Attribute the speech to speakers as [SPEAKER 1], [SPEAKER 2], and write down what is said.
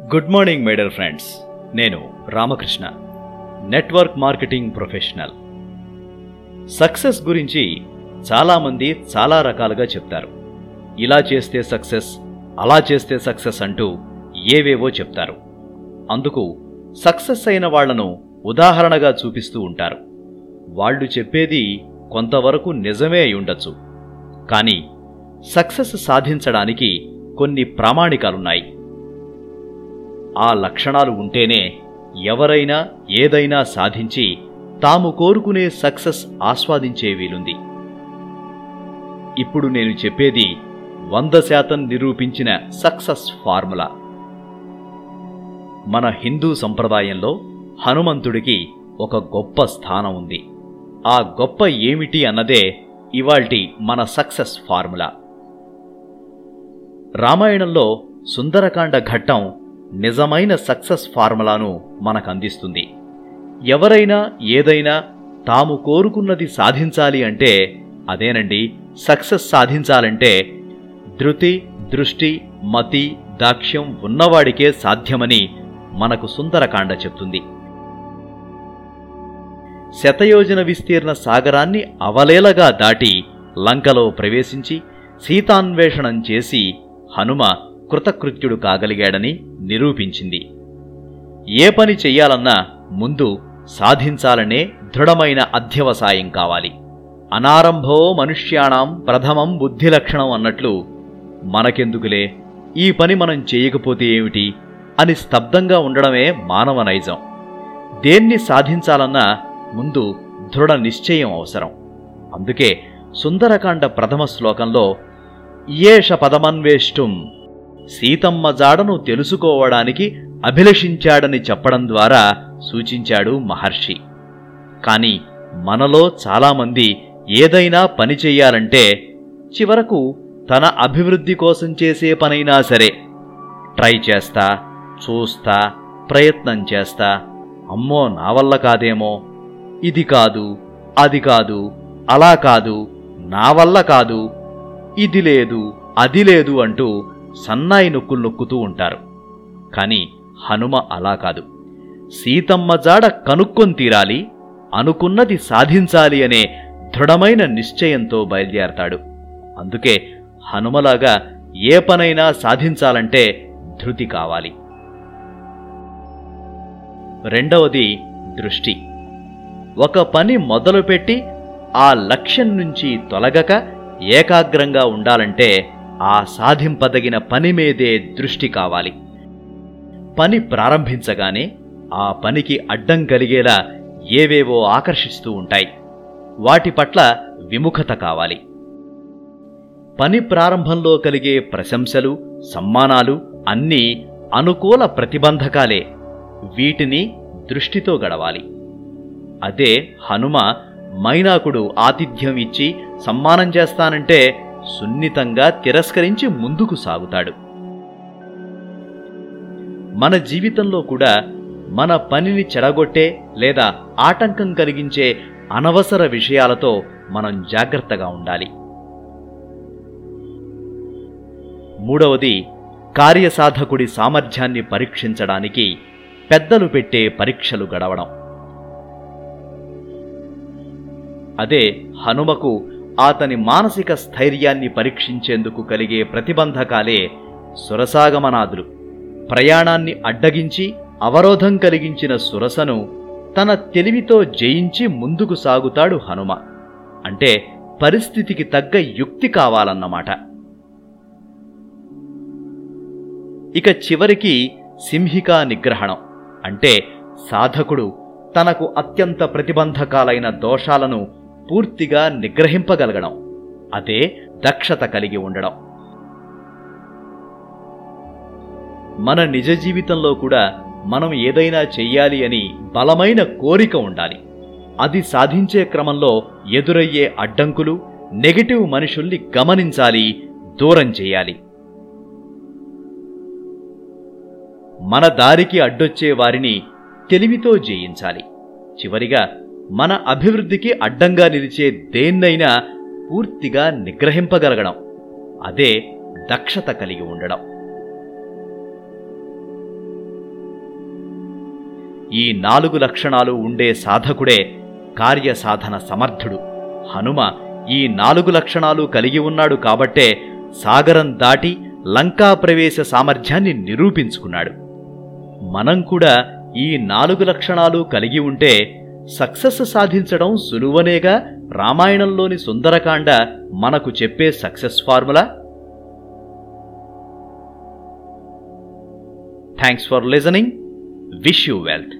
[SPEAKER 1] Good morning మేడర్ friends నేను Ramakrishna network marketing professional success గురించి చాలామంది చాలా రకాలుగా చెప్తారు. ఇలా చేస్తే సక్సెస్ అలా చేస్తే సక్సెస్ అంటూ ఏవేవో చెప్తారు. అందుకు సక్సెస్ అయిన వాళ్ళను ఉదాహరణగా చూపిస్తూ ఉంటారు. వాళ్ళు చెప్పేది కొంతవరకు నిజమే అయి ఉండొచ్చు. కానీ సక్సెస్ సాధించడానికి కొన్ని ప్రామాణికాలున్నాయి. ఆ లక్షణాలు ఉంటేనే ఎవరైనా ఏదైనా సాధించి తాము కోరుకునే సక్సెస్ ఆస్వాదించే వీలుంది. ఇప్పుడు నేను చెప్పేది వంద శాతం నిరూపించిన సక్సెస్ ఫార్ములా. మన హిందూ సంప్రదాయంలో హనుమంతుడికి ఒక గొప్ప స్థానం ఉంది. ఆ గొప్ప ఏమిటి అన్నదే ఇవాల్టి మన సక్సెస్ ఫార్ములా. రామాయణంలో సుందరకాండ ఘట్టం నిజమైన సక్సెస్ ఫార్ములాను మనకు అందిస్తుంది ఎవరైనా ఏదైనా తాము కోరుకున్నది సాధించాలి అంటే అదేనండి సక్సెస్ సాధించాలంటే ధృతి దృష్టి మతి దాక్ష్యం ఉన్నవాడికే సాధ్యమని మనకు సుందరకాండ చెప్తుంది. శతయోజన విస్తీర్ణ సాగరాన్ని అవలేలగా దాటి లంకలో ప్రవేశించి సీతాన్వేషణం చేసి హనుమ కృతకృత్యుడు కాగలిగాడని నిరూపించింది. ఏ పని చెయ్యాలన్నా ముందు సాధించాలనే దృఢమైన అధ్యవసాయం కావాలి. అనారంభో మనుష్యాణం ప్రథమం బుద్ధిలక్షణం అన్నట్లు మనకెందుకులే? ఈ పని మనం చేయకపోతే ఏమిటి? అని స్తబ్దంగా ఉండడమే మానవ నైజం. దేన్ని సాధించాలన్నా ముందు దృఢ నిశ్చయం అవసరం. అందుకే సుందరకాండ ప్రథమ శ్లోకంలో ఏష పదమన్వేష్టం సీతమ్మ జాడను తెలుసుకోవడానికి అభిలషించాడని చెప్పడం ద్వారా సూచించాడు మహర్షి. కాని మనలో చాలామంది ఏదైనా పని చెయ్యాలంటే చివరకు తన అభివృద్ధి కోసం చేసే పనైనా సరే ట్రై చేస్తా చూస్తా ప్రయత్నం చేస్తా. అమ్మో నా వల్ల కాదేమో? ఇది కాదు అది కాదు అలా కాదు నా వల్ల కాదు ఇది లేదు అది లేదు అంటూ సన్నాయి నొక్కులు నొక్కుతూ ఉంటారు. కాని హనుమ అలా కాదు. సీతమ్మ జాడ కనుక్కొని తీరాలి అనుకున్నది సాధించాలి అనే దృఢమైన నిశ్చయంతో బయలుదేరతాడు. అందుకే హనుమలాగా ఏ పనైనా సాధించాలంటే ధృతి కావాలి. రెండవది దృష్టి. ఒక పని మొదలుపెట్టి ఆ లక్ష్యం నుంచి తొలగక ఏకాగ్రంగా ఉండాలంటే ఆ సాధింపదగిన పని మీదే దృష్టి కావాలి. పని ప్రారంభించగానే ఆ పనికి అడ్డం కలిగేలా ఏవేవో ఆకర్షిస్తూ ఉంటాయి. వాటి పట్ల విముఖత కావాలి. పని ప్రారంభంలో కలిగే ప్రశంసలు సమ్మానాలు అన్నీ అనుకూల ప్రతిబంధకాలే. వీటిని దృష్టితో గడవాలి. అదే హనుమ మైనాకుడు ఆతిథ్యం ఇచ్చి సమ్మానం చేస్తానంటే సున్నితంగా తిరస్కరించి ముందుకు సాగుతాడు. మన జీవితంలో కూడా మన పనిని చెడగొట్టే లేదా ఆటంకం కలిగించే అనవసర విషయాలతో మనం జాగ్రత్తగా ఉండాలి. మూడవది కార్యసాధకుడి సామర్థ్యాన్ని పరీక్షించడానికి పెద్దలు పెట్టే పరీక్షలు గడవడం. అదే హనుమకు అతని మానసిక స్థైర్యాన్ని పరీక్షించేందుకు కలిగే ప్రతిబంధకాలే సురసాగమనాదులు. ప్రయాణాన్ని అడ్డగించి అవరోధం కలిగించిన సురసను తన తెలివితో జయించి ముందుకు సాగుతాడు హనుమ. అంటే పరిస్థితికి తగ్గ యుక్తి కావాలన్నమాట. ఇక చివరికి సింహికా నిగ్రహణం. అంటే సాధకుడు తనకు అత్యంత ప్రతిబంధకాలైన దోషాలను పూర్తిగా నిగ్రహింపగలగడం. అదే దక్షత కలిగి ఉండడం. మన నిజ జీవితంలో కూడా మనం ఏదైనా చెయ్యాలి అని బలమైన కోరిక ఉండాలి. అది సాధించే క్రమంలో ఎదురయ్యే అడ్డంకులు నెగటివ్ మనుషుల్ని గమనించాలి దూరం చేయాలి. మన దారికి అడ్డొచ్చే వారిని తెలివితో జయించాలి. చివరిగా మన అభివృద్ధికి అడ్డంగా నిలిచే దేన్నైనా పూర్తిగా నిగ్రహింపగలగడం. అదే దక్షత కలిగి ఉండడం. ఈ నాలుగు లక్షణాలు ఉండే సాధకుడే కార్యసాధన సమర్థుడు. హనుమ ఈ నాలుగు లక్షణాలు కలిగి ఉన్నాడు కాబట్టే సాగరం దాటి లంకా ప్రవేశ సామర్థ్యాన్ని నిరూపించుకున్నాడు. మనం కూడా ఈ నాలుగు లక్షణాలు కలిగి ఉంటే సక్సెస్ సాధించడం సులువనేగా రామాయణంలోని సుందరకాండ మనకు చెప్పే success formula? Thanks for listening wish you wealth